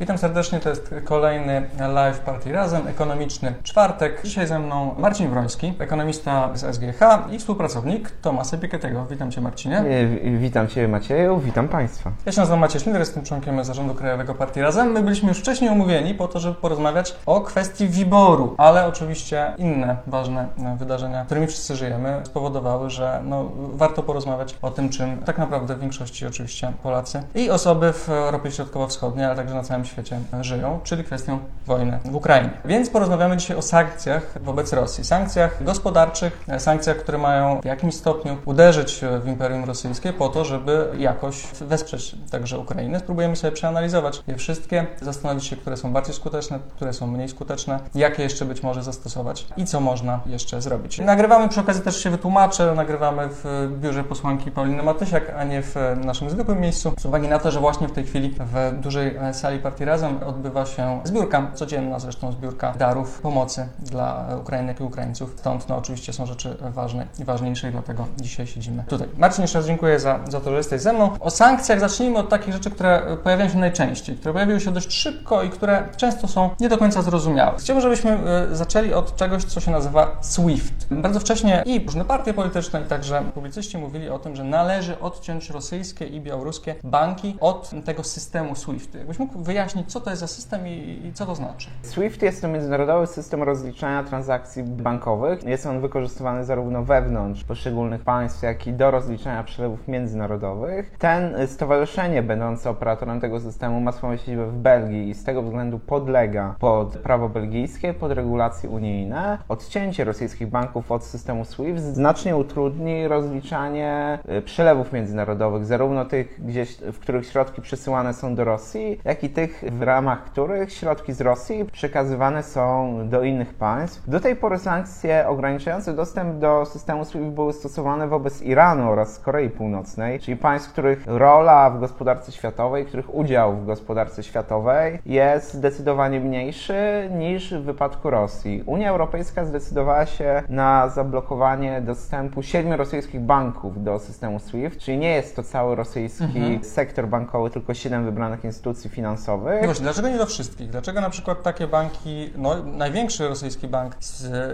Witam serdecznie, to jest kolejny live party razem, ekonomiczny czwartek. Dzisiaj ze mną Marcin Wroński, ekonomista z SGH i współpracownik Tomasa Piketty'ego. Witam Cię Marcinie. E, witam Cię Macieju, witam Państwa. Ja się nazywam Maciej Sznyder, jestem członkiem zarządu krajowego Partii Razem. My byliśmy już wcześniej umówieni po to, żeby porozmawiać o kwestii wyboru, ale oczywiście inne ważne wydarzenia, którymi wszyscy żyjemy, spowodowały, że no, warto porozmawiać o tym, czym tak naprawdę w większości oczywiście Polacy i osoby w Europie Środkowo-Wschodniej, ale także na całym świecie żyją, czyli kwestią wojny w Ukrainie. Więc porozmawiamy dzisiaj o sankcjach wobec Rosji. Sankcjach gospodarczych, sankcjach, które mają w jakimś stopniu uderzyć w Imperium Rosyjskie po to, żeby jakoś wesprzeć także Ukrainę. Spróbujemy sobie przeanalizować je wszystkie, zastanowić się, które są bardziej skuteczne, które są mniej skuteczne, jakie jeszcze być może zastosować i co można jeszcze zrobić. Nagrywamy przy okazji też się wytłumaczę, nagrywamy w biurze posłanki Pauliny Matysiak, a nie w naszym zwykłym miejscu, z uwagi na to, że właśnie w tej chwili w dużej sali partii Razem odbywa się zbiórka, codzienna zresztą zbiórka darów pomocy dla Ukrainek i Ukraińców. Stąd no, oczywiście są rzeczy ważne i ważniejsze i dlatego dzisiaj siedzimy tutaj. Marcin, jeszcze raz dziękuję za, za to, że jesteś ze mną. O sankcjach zacznijmy od takich rzeczy, które pojawiają się najczęściej, które pojawiły się dość szybko i które często są nie do końca zrozumiałe. Chciałbym, żebyśmy e, zaczęli od czegoś, co się nazywa SWIFT. Bardzo wcześnie i różne partie polityczne, i także publicyści mówili o tym, że należy odciąć rosyjskie i białoruskie banki od tego systemu SWIFT. Jakbyś mógł wyjaśnić, co to jest za system i, i co to znaczy? SWIFT jest to międzynarodowy system rozliczania transakcji bankowych. Jest on wykorzystywany zarówno wewnątrz poszczególnych państw, jak i do rozliczania przelewów międzynarodowych. Ten stowarzyszenie będące operatorem tego systemu ma swoją siedzibę w Belgii i z tego względu podlega pod prawo belgijskie, pod regulacje unijne. Odcięcie rosyjskich banków od systemu SWIFT znacznie utrudni rozliczanie y, przelewów międzynarodowych, zarówno tych, gdzieś, w których środki przesyłane są do Rosji, jak i tych, w ramach których środki z Rosji przekazywane są do innych państw. Do tej pory sankcje ograniczające dostęp do systemu SWIFT były stosowane wobec Iranu oraz Korei Północnej, czyli państw, których rola w gospodarce światowej, których udział w gospodarce światowej jest zdecydowanie mniejszy niż w wypadku Rosji. Unia Europejska zdecydowała się na zablokowanie dostępu siedmiu rosyjskich banków do systemu SWIFT, czyli nie jest to cały rosyjski mhm. sektor bankowy, tylko siedem wybranych instytucji finansowych. No właśnie, dlaczego nie do wszystkich? Dlaczego na przykład takie banki, no największy rosyjski bank,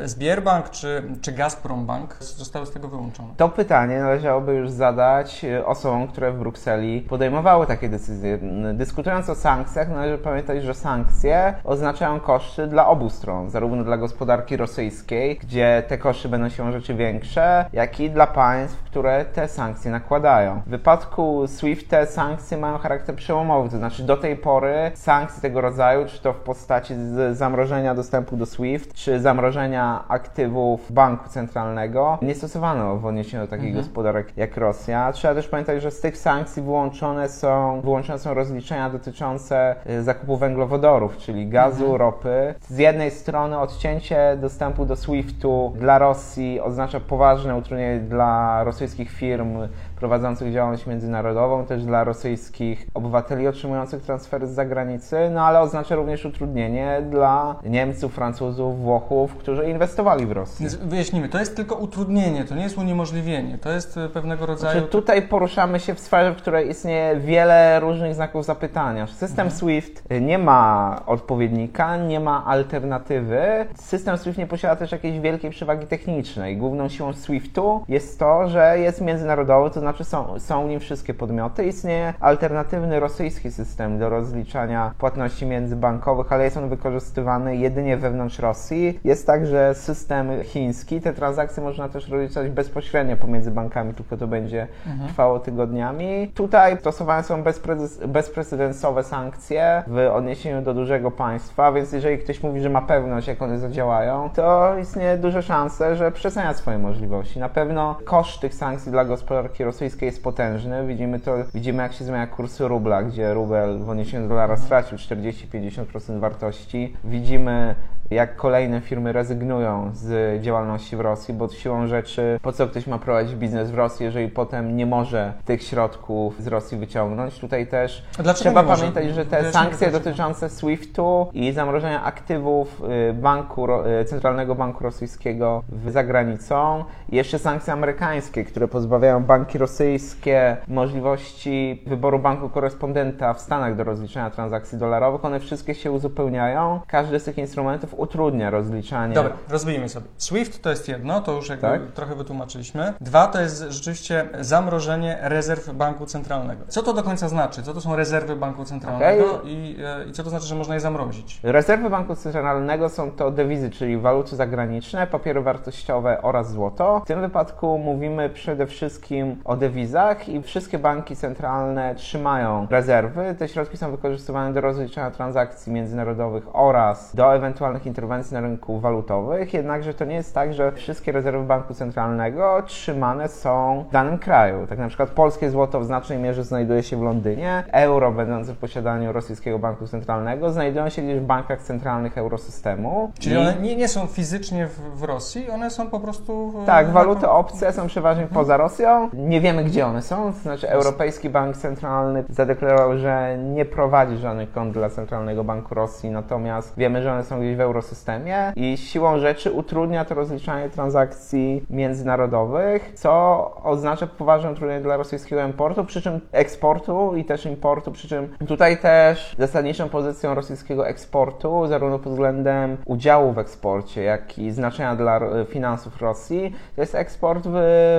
Sbierbank czy, czy Gazprom Bank zostały z tego wyłączone? To pytanie należałoby już zadać e, osobom, które w Brukseli podejmowały takie decyzje. Dyskutując o sankcjach, należy pamiętać, że sankcje oznaczają koszty dla obu stron, zarówno dla gospodarki rosyjskiej, gdzie te koszty będą się rzeczy większe, jak i dla państw, które te sankcje nakładają. W wypadku SWIFT te sankcje mają charakter przełomowy, to znaczy do tej pory sankcje tego rodzaju, czy to w postaci zamrożenia dostępu do SWIFT, czy zamrożenia aktywów banku centralnego, nie stosowano w odniesieniu do takich mhm. gospodarek jak Rosja. Trzeba też pamiętać, że z tych sankcji wyłączone są, wyłączone są rozliczenia dotyczące y, zakupu węglowodorów, czyli gazu, mhm. ropy. Z jednej strony odcięcie dostępu do SWIFT-u dla Rosji oznacza poważne utrudnienie dla rosyjskich firm prowadzących działalność międzynarodową, też dla rosyjskich obywateli otrzymujących transfery z zagranicy, no ale oznacza również utrudnienie dla Niemców, Francuzów, Włochów, którzy inwestowali w Rosji. Wyjaśnimy, to jest tylko utrudnienie, to nie jest uniemożliwienie, to jest e, pewnego rodzaju... Znaczy, tutaj poruszamy się w sferze, w której istnieje wiele różnych znaków zapytania. System mhm. SWIFT nie ma odpowiednika, nie ma alternatywy. System SWIFT nie posiada też jakiejś wielkiej przewagi technicznej. Główną siłą SWIFTu jest to, że jest międzynarodowy, to znaczy znaczy są, są nim wszystkie podmioty. Istnieje alternatywny rosyjski system do rozliczania płatności międzybankowych, ale jest on wykorzystywany jedynie wewnątrz Rosji. Jest także system chiński. Te transakcje można też rozliczać bezpośrednio pomiędzy bankami, tylko to będzie mhm. trwało tygodniami. Tutaj stosowane są bezprecedensowe sankcje w odniesieniu do dużego państwa, więc jeżeli ktoś mówi, że ma pewność, jak one zadziałają, to istnieje duże szanse, że przecenia swoje możliwości. Na pewno koszt tych sankcji dla gospodarki rosyjskiej rosyjskiej jest potężny. Widzimy to, widzimy jak się zmienia kurs rubla, gdzie rubel w odniesieniu do dolara stracił 40-50% wartości. Widzimy jak kolejne firmy rezygnują z działalności w Rosji, bo siłą rzeczy po co ktoś ma prowadzić biznes w Rosji, jeżeli potem nie może tych środków z Rosji wyciągnąć. Tutaj też trzeba pamiętać, że te sankcje dotyczące SWIFT-u i zamrożenia aktywów y, banku, y, Centralnego Banku Rosyjskiego za granicą jeszcze sankcje amerykańskie, które pozbawiają banki rosyjskie rosyjskie możliwości wyboru banku korespondenta w Stanach do rozliczania transakcji dolarowych, one wszystkie się uzupełniają. Każdy z tych instrumentów utrudnia rozliczanie. Dobra, rozbijmy sobie. SWIFT to jest jedno, to już jakby Tak. trochę wytłumaczyliśmy. Dwa to jest rzeczywiście zamrożenie rezerw banku centralnego. Co to do końca znaczy? Co to są rezerwy banku centralnego i, e, i co to znaczy, że można je zamrozić? Rezerwy banku centralnego są to dewizy, czyli waluty zagraniczne, papiery wartościowe oraz złoto. W tym wypadku mówimy przede wszystkim o dewizach i wszystkie banki centralne trzymają rezerwy. Te środki są wykorzystywane do rozliczania transakcji międzynarodowych oraz do ewentualnych interwencji na rynku walutowych. Jednakże to nie jest tak, że wszystkie rezerwy banku centralnego trzymane są w danym kraju. Tak na przykład polskie złoto w znacznej mierze znajduje się w Londynie, euro będące w posiadaniu rosyjskiego banku centralnego znajdują się gdzieś w bankach centralnych eurosystemu. Czyli I- one nie, nie są fizycznie w, w Rosji, one są po prostu... w- tak, waluty obce są przeważnie poza Rosją. Nie wiemy, gdzie one są. To znaczy, Europejski Bank Centralny zadeklarował, że nie prowadzi żadnych kont dla Centralnego Banku Rosji, natomiast wiemy, że one są gdzieś w eurosystemie i siłą rzeczy utrudnia to rozliczanie transakcji międzynarodowych, co oznacza poważne utrudnienie dla rosyjskiego importu, przy czym eksportu i też importu, przy czym tutaj też zasadniczą pozycją rosyjskiego eksportu, zarówno pod względem udziału w eksporcie, jak i znaczenia dla finansów Rosji, to jest eksport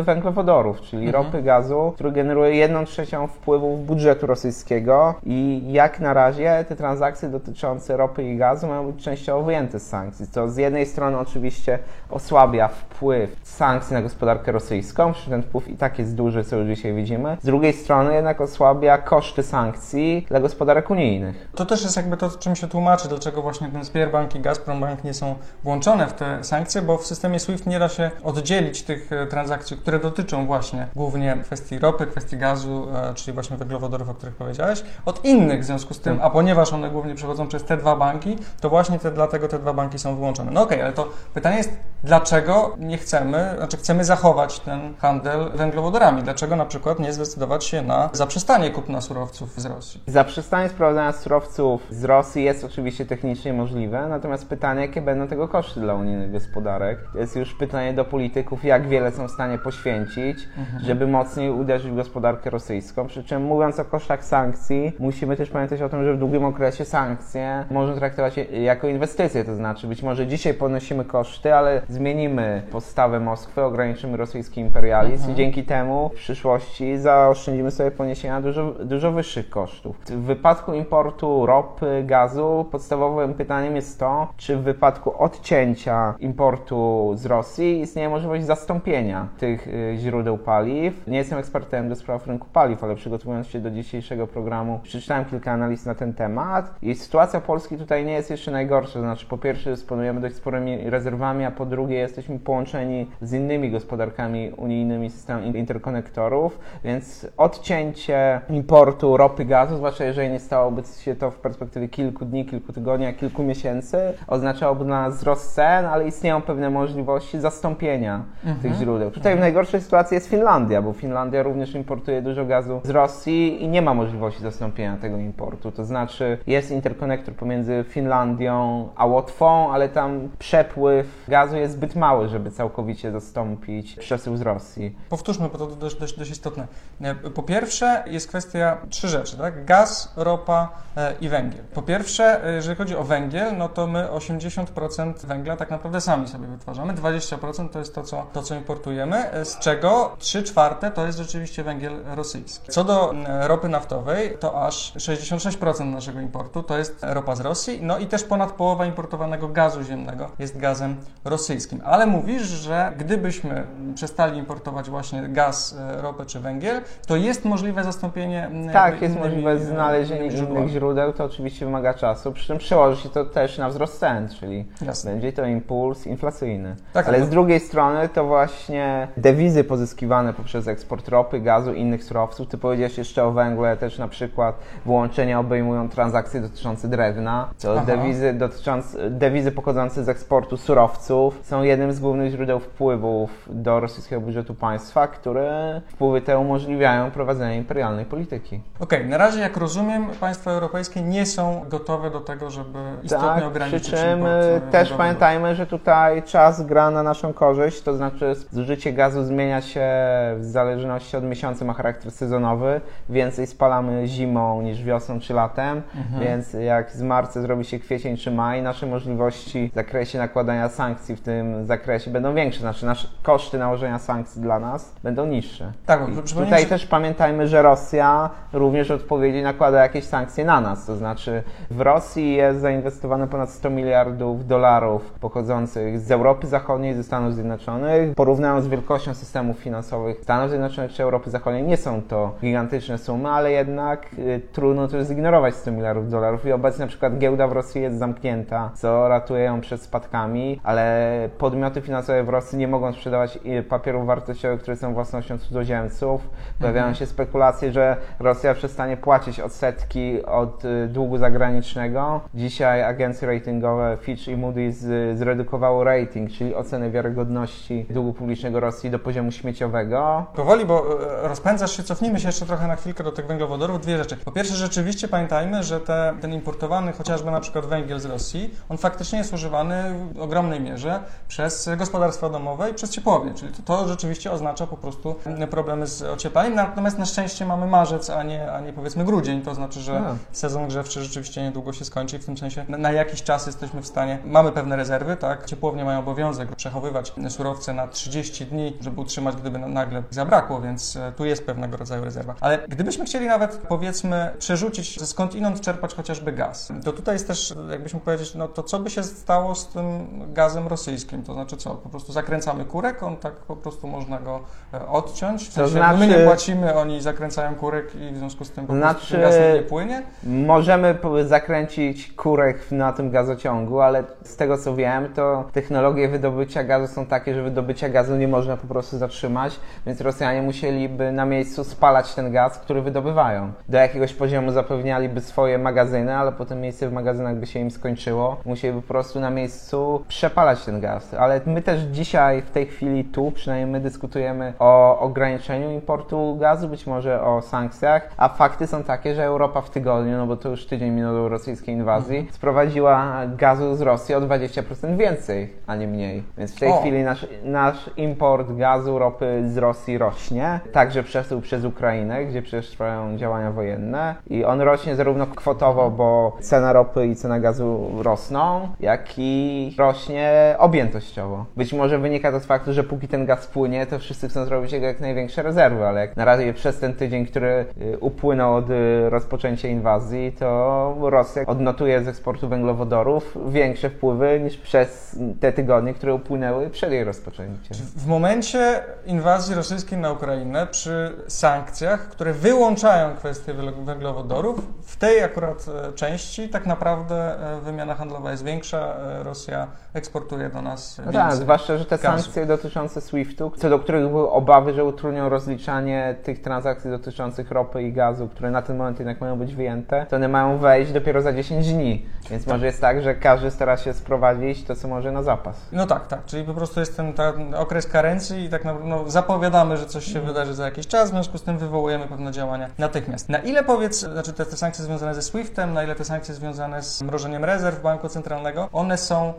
węglowodorów, czyli ropy, gazu, który generuje 1 trzecią wpływów budżetu rosyjskiego i jak na razie te transakcje dotyczące ropy i gazu mają być częściowo wyjęte z sankcji, co z jednej strony oczywiście osłabia wpływ sankcji na gospodarkę rosyjską, przy ten wpływ i tak jest duży, co już dzisiaj widzimy, z drugiej strony jednak osłabia koszty sankcji dla gospodarek unijnych. To też jest jakby to, czym się tłumaczy, dlaczego właśnie ten Sberbank i Gazprombank nie są włączone w te sankcje, bo w systemie SWIFT nie da się oddzielić tych e, transakcji, które dotyczą właśnie głównie kwestii ropy, kwestii gazu, e, czyli właśnie węglowodorów, o których powiedziałeś, od innych w związku z tym, a ponieważ one głównie przechodzą przez te dwa banki, to właśnie te, dlatego te dwa banki są wyłączone. No okej, ale to pytanie jest, dlaczego nie chcemy, znaczy chcemy zachować ten handel węglowodorami? Dlaczego na przykład nie zdecydować się na zaprzestanie kupna surowców z Rosji? Zaprzestanie sprowadzania surowców z Rosji jest oczywiście technicznie możliwe, natomiast pytanie, jakie będą tego koszty dla unijnych gospodarek, to jest już pytanie do polityków, jak wiele są w stanie poświęcić, żeby mocniej uderzyć w gospodarkę rosyjską. Przy czym mówiąc o kosztach sankcji, musimy też pamiętać o tym, że w długim okresie sankcje można traktować jako inwestycje, to znaczy być może dzisiaj ponosimy koszty, ale zmienimy postawę Moskwy, ograniczymy rosyjski imperializm i dzięki temu w przyszłości zaoszczędzimy sobie poniesienia dużo, dużo wyższych kosztów. W wypadku importu ropy, gazu, podstawowym pytaniem jest to, czy w wypadku odcięcia importu z Rosji istnieje możliwość zastąpienia tych y, źródeł paliw. Nie jestem ekspertem do spraw rynku paliw, ale przygotowując się do dzisiejszego programu, przeczytałem kilka analiz na ten temat i sytuacja Polski tutaj nie jest jeszcze najgorsza. Znaczy, po pierwsze, dysponujemy dość sporymi rezerwami, a po drugie, jesteśmy połączeni z innymi gospodarkami unijnymi systemem interkonektorów, więc odcięcie importu ropy, gazu, zwłaszcza jeżeli nie stałoby się to w perspektywie kilku dni, kilku tygodni, a kilku miesięcy, oznaczałoby nas wzrost cen, ale istnieją pewne możliwości zastąpienia tych źródeł. Tutaj w najgorszej sytuacji jest Finlandia, bo Finlandia również importuje dużo gazu z Rosji i nie ma możliwości zastąpienia tego importu. To znaczy jest interkonektor pomiędzy Finlandią a Łotwą, ale tam przepływ gazu jest zbyt mały, żeby całkowicie zastąpić przesył z Rosji. Powtórzmy, bo to dość, dość, dość istotne. E, Po pierwsze jest kwestia trzy rzeczy, tak? Gaz, ropa e, i węgiel. Po pierwsze, e, jeżeli chodzi o węgiel, no to my 80% węgla tak naprawdę sami sobie wytwarzamy, 20% to jest to, co, to, co importujemy, z czego 3 czwarte to jest rzeczywiście węgiel rosyjski. Co do m, ropy naftowej, to aż 66% naszego importu to jest ropa z Rosji, no i też ponad połowa importowanego gazu ziemnego jest gazem rosyjskim. Ale mówisz, że gdybyśmy przestali importować właśnie gaz, e, ropę czy węgiel, to jest możliwe zastąpienie Tak, jest możliwe e, znalezienie innych źródeł, to oczywiście wymaga czasu, przy czym przełoży się to też na wzrost cen, czyli Jasne. będzie to impuls inflacyjny. Tak, Ale no. z drugiej strony to właśnie dewizy pozyskiwane poprzez eksport ropy, gazu i innych surowców, ty powiedziałeś jeszcze o węgle, też na przykład włączenia obejmują transakcje dotyczące drewna, to Aha. dewizy, dotyczące, dewizy pochodzące z eksportu surowców są jednym z głównych źródeł wpływów do rosyjskiego budżetu państwa, które wpływy te umożliwiają prowadzenie imperialnej polityki. Okej, na razie jak rozumiem, państwa europejskie nie są gotowe do tego, żeby istotnie Tak, przy ograniczyć czym import, e, e, też pamiętajmy, że tutaj czas gra na naszą korzyść, to znaczy zużycie gazu zmienia się w zależności od miesiąca ma charakter sezonowy. Więcej spalamy zimą niż wiosną czy latem, więc jak z marca zrobi się kwiecień czy maj, nasze możliwości w zakresie nakładania sankcji w tym zakresie będą większe. Znaczy nasze koszty nałożenia sankcji dla nas będą niższe. Tak, Tutaj też pamiętajmy, że Rosja również odpowiedzi nakłada jakieś sankcje na nas. To znaczy w Rosji jest zainwestowane ponad 100 miliardów dolarów pochodzących z Europy Zachodniej, ze Stanów Zjednoczonych. Porównując z wielkością systemów finansowych Stanów Zjednoczonych czy Europy Zachodniej, nie są to gigantyczne sumy, ale jednak y, trudno też zignorować 100 miliardów dolarów. I obecnie na przykład giełda w Rosji jest zamknięta, co ratuje ją przed spadkami, ale podmioty finansowe w Rosji nie mogą sprzedawać y, papierów wartościowych, które są własnością cudzoziemców. Pojawiają się spekulacje, że Rosja przestanie płacić odsetki od y, długu zagranicznego. Dzisiaj agencje ratingowe Fitch i Moody's y, zredukowały rating, czyli ocenę wiarygodności długu publicznego Rosji do poziomu śmieciowego. Powoli, bo e, rozpędzasz się, cofnijmy się jeszcze trochę na chwilkę do tych węglowodorów. Dwie rzeczy. Po pierwsze, rzeczywiście pamiętajmy, że te, ten importowany chociażby na przykład węgiel z Rosji, on faktycznie jest używany w ogromnej mierze przez gospodarstwa domowe i przez ciepłownie, czyli to, to rzeczywiście oznacza po prostu problemy z ocieplaniem. Natomiast na szczęście mamy marzec, a nie, a nie powiedzmy grudzień, to znaczy, że A. sezon grzewczy rzeczywiście niedługo się skończy i w tym sensie na, na jakiś czas jesteśmy w stanie, mamy pewne rezerwy, tak? Ciepłownie mają obowiązek przechowywać surowce na 30 dni, żeby utrzymać, gdyby na- nagle zabrakło, więc e, tu jest pewnego rodzaju rezerwa. Ale gdybyśmy chcieli nawet, powiedzmy, przerzucić, ze skąd inąd czerpać chociażby gaz, to tutaj jest też, jakbyśmy powiedzieć, no to co by się stało z tym gazem rosyjskim? To znaczy co? Po prostu zakręcamy kurek, on tak po prostu można go e, odciąć, w To sensie, my znaczy- nie płacimy, oni zakręcają kurek i w związku z tym po prostu Znaczy- ten gaz nie płynie? Możemy zakręcić kurek na tym gazociągu, ale z tego co wiem, to technologie wydobycia gazu są takie, że wydobycia gazu nie można po prostu zatrzymać, więc Rosjanie musieliby na miejscu spalać ten gaz, który wydobywają. Do jakiegoś poziomu zapewnialiby swoje magazyny, ale potem miejsce w magazynach by się im skończyło. Musieliby po prostu na miejscu przepalać ten gaz. Ale my też dzisiaj, w tej chwili tu, przynajmniej my dyskutujemy o ograniczeniu importu gazu, być może o sankcjach, a fakty są takie, że Europa w tygodniu, no bo to już tydzień minął od rosyjskiej inwazji, sprowadziła gazu z Rosji o 20% więcej, a nie mniej. Więc w tej O. chwili nasz, nasz import gazu, ropy z Rosji rośnie, także przesył przez Ukrainę, gdzie przecież trwają działania wojenne i on rośnie zarówno kwotowo, bo cena ropy i cena gazu rosną, jak i rośnie objętościowo. Być może wynika to z faktu, że póki ten gaz płynie, to wszyscy chcą zrobić jego jak największe rezerwy, ale jak na razie przez ten tydzień, który y, upłynął od y, rozpoczęcia inwazji, to Rosja odnotuje z eksportu węglowodorów większe wpływy niż przez te tygodnie, które upłynęły przed jej rozpoczęciem. W momencie inwazji rosyjskiej na Ukrainę, przy sankcjach, które wyłączają kwestię węgl- węglowodorów, w tej akurat e, części tak naprawdę e, wymiana handlowa jest większa, e, Rosja eksportuje do nas No tak, zwłaszcza, że te gazu. sankcje dotyczące SWIFT-u, co do których były obawy, że utrudnią rozliczanie tych transakcji dotyczących ropy i gazu, które na ten moment jednak mają być wyjęte, to one mają wejść dopiero za 10 dni. Więc może jest tak, że każdy stara się sprowadzić to, co może na zapas. No tak, tak, czyli po prostu jest ten, ten okres karencji i tak naprawdę no, zapowiadamy, że coś się wydarzy za jakiś czas, w związku z tym wywołujemy pewne działania natychmiast. Na ile powiedz, znaczy te, te sankcje związane ze SWIFT-em, na ile te sankcje związane z mrożeniem rezerw Banku Centralnego, one są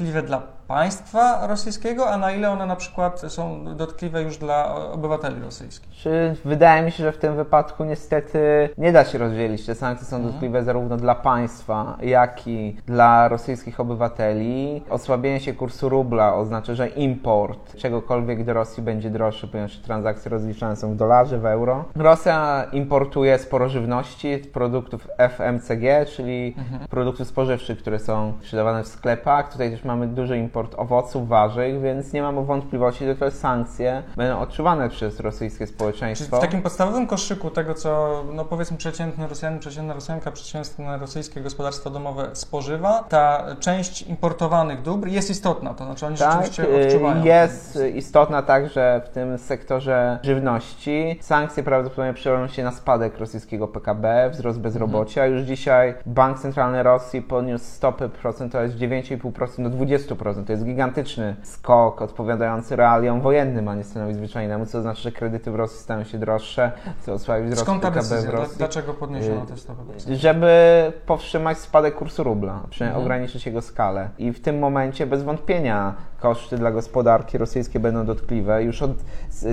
dotkliwe dla państwa rosyjskiego, a na ile one na przykład są dotkliwe już dla obywateli rosyjskich? Czy wydaje mi się, że w tym wypadku niestety nie da się rozdzielić. Te sankcje są Mhm. dotkliwe zarówno dla państwa, jak i dla rosyjskich obywateli. Osłabienie się kursu rubla oznacza, że import czegokolwiek do Rosji będzie droższy, ponieważ transakcje rozliczane są w dolarze, w euro. Rosja importuje sporo żywności, produktów FMCG, czyli Mhm. produktów spożywczych, które są sprzedawane w sklepach. Tutaj też mamy duży import owoców, warzyw, więc nie mamy wątpliwości, że te sankcje będą odczuwane przez rosyjskie Czy społeczeństwo. w takim podstawowym koszyku tego, co no powiedzmy przeciętny Rosjanin, przeciętna Rosjanka, przeciętne rosyjskie gospodarstwo domowe spożywa, ta część importowanych dóbr jest istotna, to znaczy oni Tak, rzeczywiście y, odczuwają. jest istotna także w tym sektorze żywności. Sankcje prawdopodobnie przełożą się na spadek rosyjskiego PKB, wzrost bezrobocia. Już dzisiaj Bank Centralny Rosji podniósł stopy procentowe z 9,5% do 20%. To jest gigantyczny skok odpowiadający realiom wojennym, a nie stanowi zwyczajnemu, co oznacza, że kredyty w Rosji stają się droższe, co osłabi wzrost Skąd ta decyzja? Dlaczego podniesiono Y, te stopy? żeby powstrzymać spadek kursu rubla, przynajmniej Mhm. ograniczyć jego skalę. I w tym momencie bez wątpienia koszty dla gospodarki rosyjskiej będą dotkliwe. Już od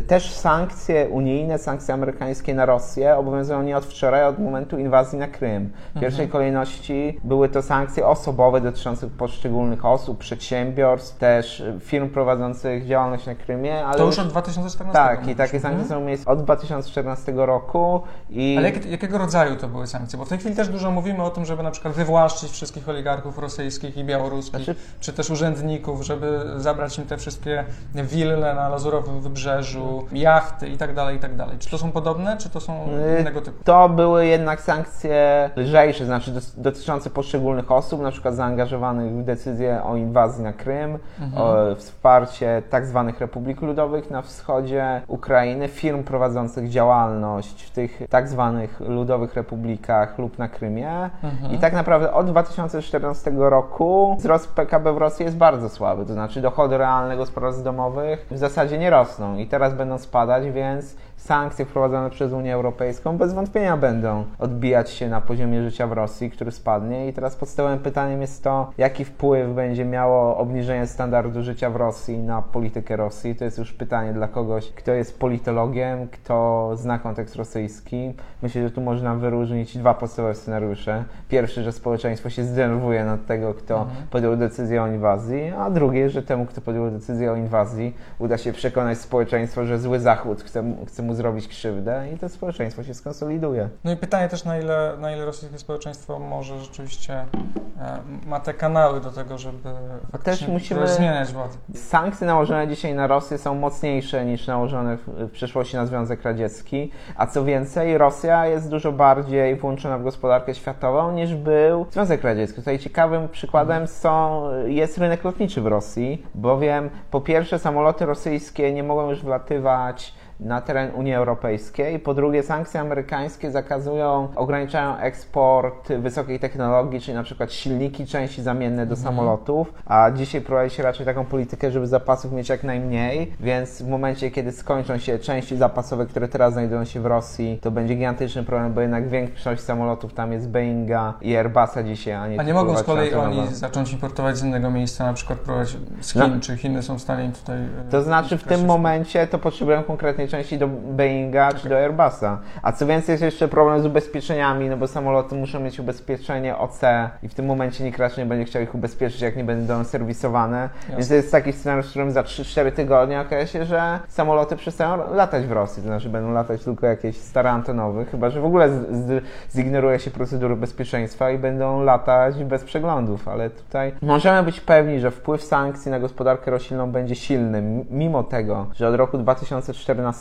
Też sankcje unijne, sankcje amerykańskie na Rosję obowiązują nie od wczoraj, od momentu inwazji na Krym. W pierwszej Mhm. kolejności były to sankcje osobowe dotyczące poszczególnych osób, przedsiębiorstw, też firm prowadzących działalność na Krymie. Ale To już od 2014 Tak, i mówisz. takie sankcje są miejsce od 2014 roku i... Ale jak, jakiego rodzaju to były sankcje? Bo w tej chwili też dużo mówimy o tym, żeby na przykład wywłaszczyć wszystkich oligarchów rosyjskich i białoruskich, Znaczy- czy też urzędników, żeby zabrać im te wszystkie wille na Lazurowym Wybrzeżu, jachty i tak dalej, i tak dalej. Czy to są podobne, czy to są Y, innego typu? To były jednak sankcje lżejsze, znaczy dotyczące poszczególnych osób, na przykład zaangażowanych w decyzję o inwazji na Krym, Mhm. o wsparcie tak zwanych republik ludowych na wschodzie Ukrainy, firm prowadzących działalność w tych tak zwanych ludowych republikach lub na Krymie. Mhm. I tak naprawdę od 2014 roku wzrost PKB w Rosji jest bardzo słaby, to znaczy dochody realne gospodarstw domowych w zasadzie nie rosną i teraz będą spadać, więc sankcje wprowadzone przez Unię Europejską bez wątpienia będą odbijać się na poziomie życia w Rosji, który spadnie. I teraz podstawowym pytaniem jest to, jaki wpływ będzie miało obniżenie standardu życia w Rosji na politykę Rosji. To jest już pytanie dla kogoś, kto jest politologiem, kto zna kontekst rosyjski. Myślę, że tu można wyróżnić dwa podstawowe scenariusze. Pierwszy, że społeczeństwo się zdenerwuje nad tego, kto Mhm. podjął decyzję o inwazji, a drugie, że temu, kto podjął decyzję o inwazji, uda się przekonać społeczeństwo, że zły Zachód chce, mu- chce mu zrobić krzywdę i to społeczeństwo się skonsoliduje. No i pytanie też, na ile, na ile rosyjskie społeczeństwo może rzeczywiście e, ma te kanały do tego, żeby faktycznie musimy- zmieniać władzę. Sankcje nałożone dzisiaj na Rosję są mocniejsze niż nałożone w, w przeszłości na Związek Radziecki, a co więcej, Rosja jest dużo bardziej włączona w gospodarkę światową niż był Związek Radziecki. Tutaj ciekawym przykładem są, jest rynek lotniczy w Rosji, bowiem po pierwsze samoloty rosyjskie nie mogą już wlatywać na teren Unii Europejskiej. Po drugie, sankcje amerykańskie zakazują, ograniczają eksport wysokiej technologii, czyli na przykład silniki, części zamienne do samolotów, a dzisiaj prowadzi się raczej taką politykę, żeby zapasów mieć jak najmniej, więc w momencie, kiedy skończą się części zapasowe, które teraz znajdują się w Rosji, to będzie gigantyczny problem, bo jednak większość samolotów tam jest Boeinga i Airbusa dzisiaj, a nie A nie mogą z kolei oni zacząć importować z innego miejsca, na przykład próbować z No. Chin, czy Chiny są w stanie im tutaj... e, To znaczy w tym momencie to potrzebują konkretnej części do Boeinga czy do Airbusa. A co więcej jest jeszcze problem z ubezpieczeniami, no bo samoloty muszą mieć ubezpieczenie OC i w tym momencie nikt raczej nie będzie chciał ich ubezpieczyć, jak nie będą serwisowane. Więc to jest taki scenariusz, w którym za 3-4 tygodnie okaże się, że samoloty przestają latać w Rosji. To znaczy będą latać tylko jakieś stare antenowe, chyba że w ogóle zignoruje się procedury bezpieczeństwa i będą latać bez przeglądów. Ale tutaj możemy być pewni, że wpływ sankcji na gospodarkę roślinną będzie silny, mimo tego, że od roku 2014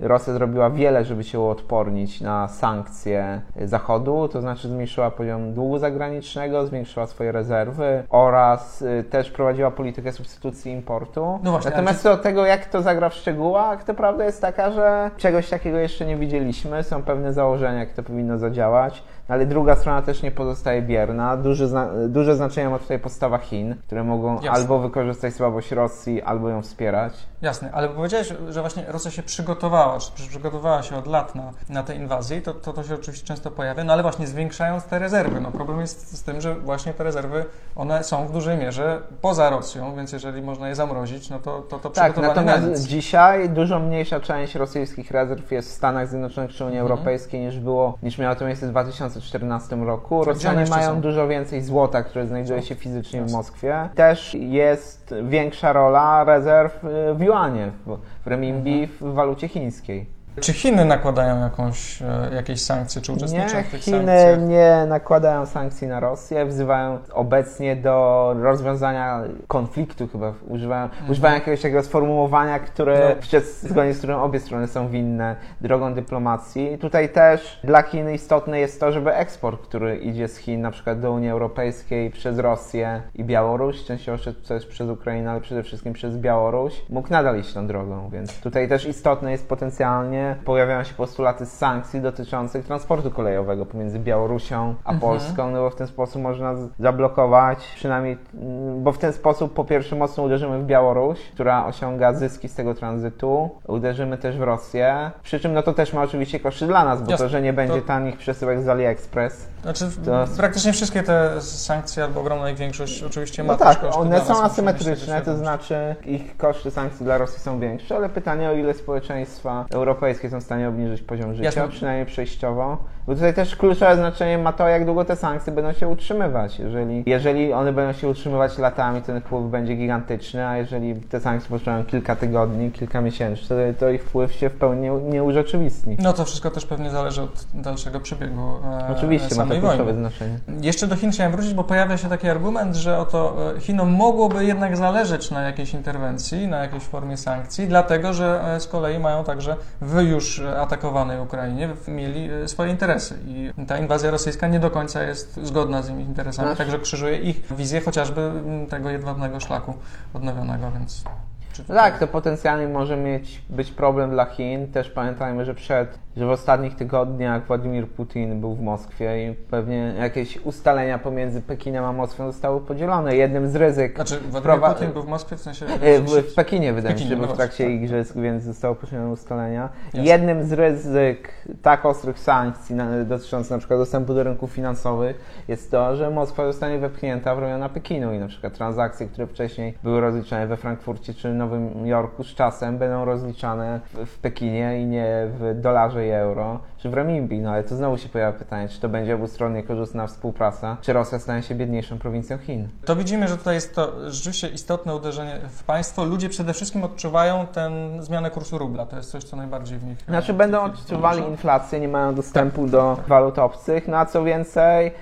Rosja zrobiła wiele, żeby się uodpornić na sankcje Zachodu, to znaczy zmniejszyła poziom długu zagranicznego, zwiększyła swoje rezerwy oraz y, też prowadziła politykę substytucji importu. No właśnie, Natomiast co do tego, jak to zagra w szczegółach, to prawda jest taka, że czegoś takiego jeszcze nie widzieliśmy. Są pewne założenia, jak to powinno zadziałać, ale druga strona też nie pozostaje bierna. Duże, zna duże znaczenie ma tutaj postawa Chin, które mogą Jasne. albo wykorzystać słabość Rosji, albo ją wspierać. Jasne, ale powiedziałeś, że właśnie Rosja się przygotowała, czy przygotowała się od lat na, na tę inwazję, to, to to się oczywiście często pojawia, no ale właśnie zwiększając te rezerwy. No problem jest z tym, że właśnie te rezerwy, one są w dużej mierze poza Rosją, więc jeżeli można je zamrozić, no to to, to Tak, na natomiast nic. dzisiaj dużo mniejsza część rosyjskich rezerw jest w Stanach Zjednoczonych czy Unii Mhm. Europejskiej niż było, niż miało to miejsce w 2014 roku. Rosjanie mają są? dużo więcej złota, które znajduje się fizycznie w. Moskwie. Też jest większa rola rezerw y, w juanie, w, w renminbi, Mhm. w walucie chińskiej. Czy Chiny nakładają jakąś, e, jakieś sankcje, czy uczestniczą Nie, w tych Chiny sankcjach? nie nakładają sankcji na Rosję, wzywają obecnie do rozwiązania konfliktu chyba, używają, używają jakiegoś takiego sformułowania, które, Mhm. No. zgodnie z którym obie strony są winne drogą dyplomacji. Tutaj też dla Chin istotne jest to, żeby eksport, który idzie z Chin na przykład do Unii Europejskiej przez Rosję i Białoruś, częściowo też przez Ukrainę, ale przede wszystkim przez Białoruś, mógł nadal iść tą drogą, więc tutaj też istotne jest potencjalnie Pojawiają się postulaty sankcji dotyczących transportu kolejowego pomiędzy Białorusią a Mhm. Polską, no bo w ten sposób można zablokować przynajmniej, mm, bo w ten sposób po pierwsze mocno uderzymy w Białoruś, która osiąga zyski z tego tranzytu, uderzymy też w Rosję, przy czym no to też ma oczywiście koszty dla nas, bo Jasne. to, że nie będzie To- tanich przesyłek z AliExpress, Znaczy, To- praktycznie wszystkie te sankcje, albo ogromna ich większość, oczywiście ma No tak, koszty one są asymetryczne, to znaczy ich koszty sankcji dla Rosji są większe, ale pytanie o ile społeczeństwa europejskie są w stanie obniżyć poziom życia, Jasne. przynajmniej przejściowo. Bo tutaj też kluczowe znaczenie ma to, jak długo te sankcje będą się utrzymywać. Jeżeli, jeżeli one będą się utrzymywać latami, to ten wpływ będzie gigantyczny, a jeżeli te sankcje potrwają kilka tygodni, kilka miesięcy, to, to ich wpływ się w pełni nie, nie urzeczywistni. No to wszystko też pewnie zależy od dalszego przebiegu e, Oczywiście ma to kluczowe wojny. znaczenie. Jeszcze do Chin chciałem wrócić, bo pojawia się taki argument, że oto e, Chinom mogłoby jednak zależeć na jakiejś interwencji, na jakiejś formie sankcji, dlatego że e, z kolei mają także w już atakowanej Ukrainie mieli e, swoje interesy i ta inwazja rosyjska nie do końca jest zgodna z ich interesami, Znaczy- także krzyżuje ich wizję chociażby m, tego jedwabnego szlaku odnowionego, więc... No tak, to potencjalnie może mieć być problem dla Chin. Też pamiętajmy, że przed, że w ostatnich tygodniach Władimir Putin był w Moskwie i pewnie jakieś ustalenia pomiędzy Pekinem a Moskwą zostały podzielone. Jednym z ryzyk Znaczy, Władimir Wprowa- Putin był w Moskwie, w sensie... E, w, w Pekinie wydaje mi się, że był no w trakcie tak. igrzysk, więc zostało poczynione ustalenia. Jasne. Jednym z ryzyk tak ostrych sankcji dotyczących na przykład dostępu do rynków finansowych jest to, że Moskwa zostanie wepchnięta w ramiona Pekinu i na przykład transakcje, które wcześniej były rozliczane we Frankfurcie czy Nowym Jorku z czasem będą rozliczane w, w Pekinie i nie w dolarze i euro, czy w renminbi. No ale to znowu się pojawia pytanie, czy to będzie obustronnie korzystna współpraca, czy Rosja stanie się biedniejszą prowincją Chin. To widzimy, że tutaj jest to rzeczywiście istotne uderzenie w państwo. Ludzie przede wszystkim odczuwają tę zmianę kursu rubla. To jest coś, co najbardziej w nich. Znaczy e, będą tej chwili odczuwali inflację, nie mają dostępu do walut obcych, no a co więcej,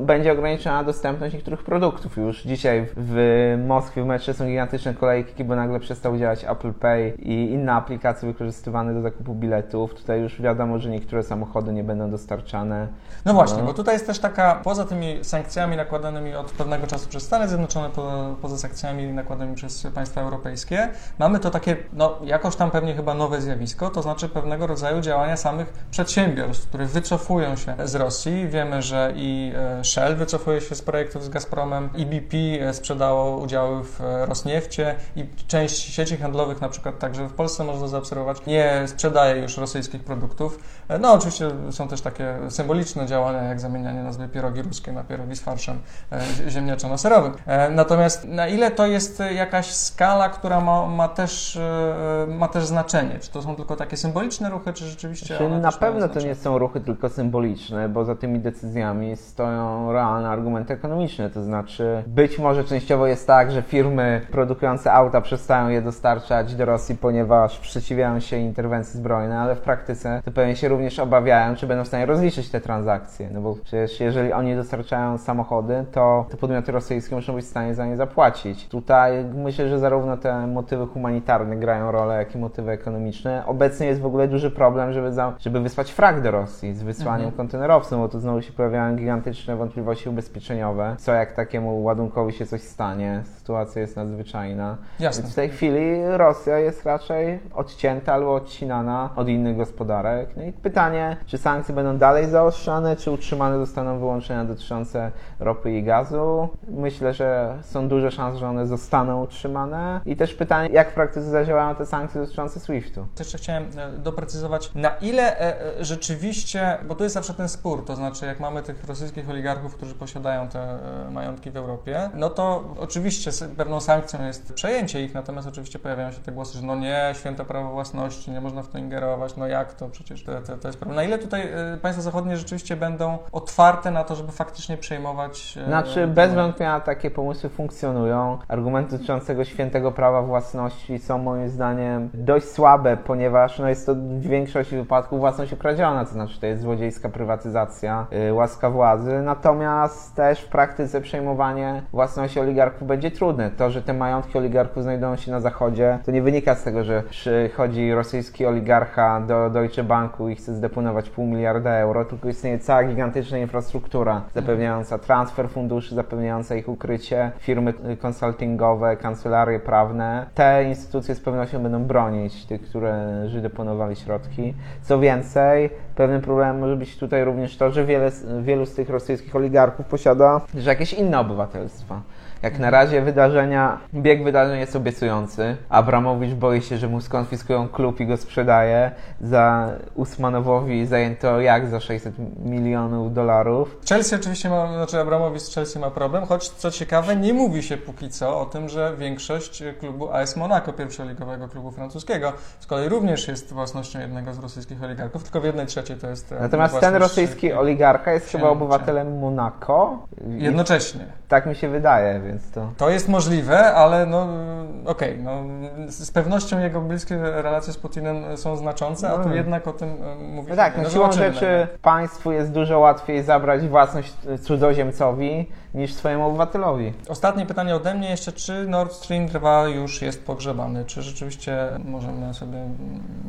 będzie ograniczona dostępność niektórych produktów. Już dzisiaj w Moskwie w metrze są gigantyczne kolejki, bo nagle przestał działać Apple Pay i inne aplikacje wykorzystywane do zakupu biletów. Tutaj już wiadomo, że niektóre samochody nie będą dostarczane. No właśnie, No. bo tutaj jest też taka, poza tymi sankcjami nakładanymi od pewnego czasu przez Stany Zjednoczone, po, poza sankcjami nakładanymi przez państwa europejskie, mamy to takie, no jakoś tam pewnie chyba nowe zjawisko, to znaczy pewnego rodzaju działania samych przedsiębiorstw, które wycofują się z Rosji. Wiemy, że i e, Shell wycofuje się z projektów z Gazpromem, i BP e, sprzedało udziały w e, Rosniefcie i część sieci handlowych, na przykład także w Polsce można zaobserwować, nie sprzedaje już rosyjskich produktów. E, No oczywiście są też takie symboliczne działania, jak zamienianie nazwy pierogi ruskie na pierogi z farszem e, zie- ziemniaczano-serowym. E, Natomiast na ile to jest jakaś skala, która ma, ma, też, e, ma też znaczenie? Czy to są tylko takie symboliczne ruchy, czy rzeczywiście Czyli one na pewno to nie są ruchy tylko symboliczne, bo za tymi decyzjami stoją realne argumenty ekonomiczne. To znaczy, być może częściowo jest tak, że firmy produkujące auta przestają je dostarczać do Rosji, ponieważ sprzeciwiają się interwencji zbrojnej, ale w praktyce to pewnie się również obawiają, czy będą w stanie rozliczyć te transakcje. No bo przecież jeżeli oni dostarczają samochody, to te podmioty rosyjskie muszą być w stanie za nie zapłacić. Tutaj myślę, że zarówno te motywy humanitarne grają rolę, jak i motywy ekonomiczne. Obecnie jest w ogóle duży problem, żeby, za, żeby wysłać frak do Rosji z wysłaniem kontenerowców, bo tu znowu się pojawiają gigantyczne wątpliwości ubezpieczeniowe. Co jak takiemu ładunkowi się coś stanie? Sytuacja jest nadzwyczajna. Jasne. Więc w tej chwili Rosja jest raczej odcięta albo odcinana od innych gospodarek. No i pytanie, czy sankcje będą dalej zaostrzane, czy utrzymane zostaną wyłączenia dotyczące ropy i gazu? Myślę, że są duże szanse, że one zostaną utrzymane. I też pytanie, jak w praktyce zadziałają te sankcje dotyczące SWIFT-u? Jeszcze chciałem e, doprecyzować, na ile e, e, rzeczywiście, bo tu jest zawsze ten spór, to znaczy jak mamy tych rosyjskich oligarchów, którzy posiadają te majątki w Europie, no to oczywiście pewną sankcją jest przejęcie ich, natomiast oczywiście pojawiają się te głosy, że no nie, święte prawo własności, nie można w to ingerować, no jak to, przecież to, to, to jest problem. Na ile tutaj e, państwa zachodnie rzeczywiście będą otwarte na to, żeby faktycznie przejmować... e, Znaczy, bez wątpienia takie pomysły funkcjonują. Argumenty dotyczącego świętego prawa własności są moim zdaniem dość słabe, ponieważ no, jest to w większości wypadków własność ukradziona, to znaczy to jest złodziejska prywatyzacja, yy, łaska władzy. Natomiast też w praktyce przejmowanie własności oligarchów będzie trudne. To, że te majątki oligarchów znajdują się na zachodzie, to nie wynika z tego, że przychodzi rosyjski oligarcha do Deutsche Banku i chce zadeponować pół miliarda euro, tylko istnieje cała gigantyczna infrastruktura zapewniająca transfer funduszy, zapewniająca ich ukrycie, firmy konsultingowe, kancelarie prawne. Te instytucje z pewnością będą bronić tych, które deponowali środki. Co więcej, pewnym problemem może być tutaj również to, że wiele, wielu z tych rosyjskich oligarchów posiada że jakieś inne obywatelstwa. Jak na razie wydarzenia, bieg wydarzeń jest obiecujący. Abramowicz boi się, że mu skonfiskują klub i go sprzedaje. Za Usmanowowi zajęto jak za 600 milionów dolarów. Chelsea oczywiście ma, znaczy Abramowicz z Chelsea ma problem, choć co ciekawe nie mówi się póki co o tym, że większość klubu AS Monaco, pierwszoligowego klubu francuskiego, z kolei również jest własnością jednego z rosyjskich oligarchów, tylko w jednej trzeciej to jest e, Natomiast ten rosyjski oligarcha jest chyba obywatelem Monaco. Jednocześnie. Tak mi się wydaje, więc to... To jest możliwe, ale no okej, okay, no, z pewnością jego bliskie relacje z Putinem są znaczące, a tu mm. jednak o tym e, mówić no Tak, no, siłą rzeczy państwu jest dużo łatwiej zabrać własność cudzoziemcowi niż swojemu obywatelowi. Ostatnie pytanie ode mnie jeszcze, czy Nord Stream 2 już jest pogrzebany? Czy rzeczywiście możemy sobie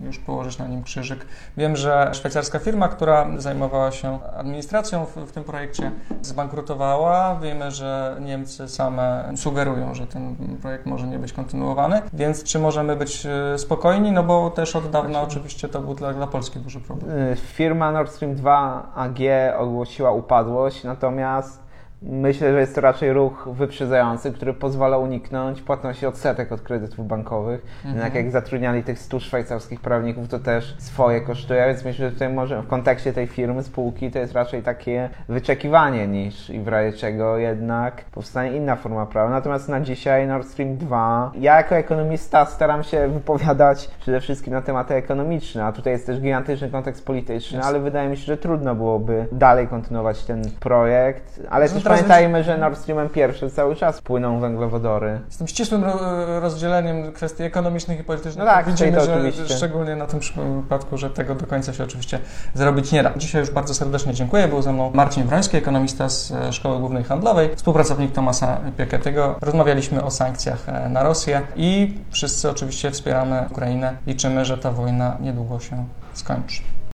już położyć na nim krzyżyk? Wiem, że szwajcarska firma, która zajmowała się administracją w, w tym projekcie, zbankrutowała. Wiemy, że Niemcy same sugerują, że ten projekt może nie być kontynuowany, więc czy możemy być e, spokojni? No bo też od dawna oczywiście to był dla, dla Polski duży problem. Y, firma Nord Stream 2 AG ogłosiła upadłość, natomiast Myślę, że jest to raczej ruch wyprzedzający, który pozwala uniknąć płatności odsetek od kredytów bankowych. Mhm. Jednak jak zatrudniali tych 100 szwajcarskich prawników, to też swoje kosztuje, więc myślę, że tutaj może w kontekście tej firmy, spółki, to jest raczej takie wyczekiwanie niż i w razie czego jednak powstanie inna forma prawa. Natomiast na dzisiaj Nord Stream 2, ja jako ekonomista staram się wypowiadać przede wszystkim na tematy ekonomiczne, a tutaj jest też gigantyczny kontekst polityczny, ale wydaje mi się, że trudno byłoby dalej kontynuować ten projekt, ale też pamiętajmy, że Nord Streamem pierwszy cały czas płyną węglowodory. Z tym ścisłym rozdzieleniem kwestii ekonomicznych i politycznych no tak, widzimy, że oczywiście. szczególnie na tym przypadku, że tego do końca się oczywiście zrobić nie da. Dzisiaj już bardzo serdecznie dziękuję. Był ze mną Marcin Wroński, ekonomista z e, Szkoły Głównej Handlowej, współpracownik Tomasa Pieketego. Rozmawialiśmy o sankcjach e, na Rosję i wszyscy oczywiście wspieramy Ukrainę. Liczymy, że ta wojna niedługo się skończy.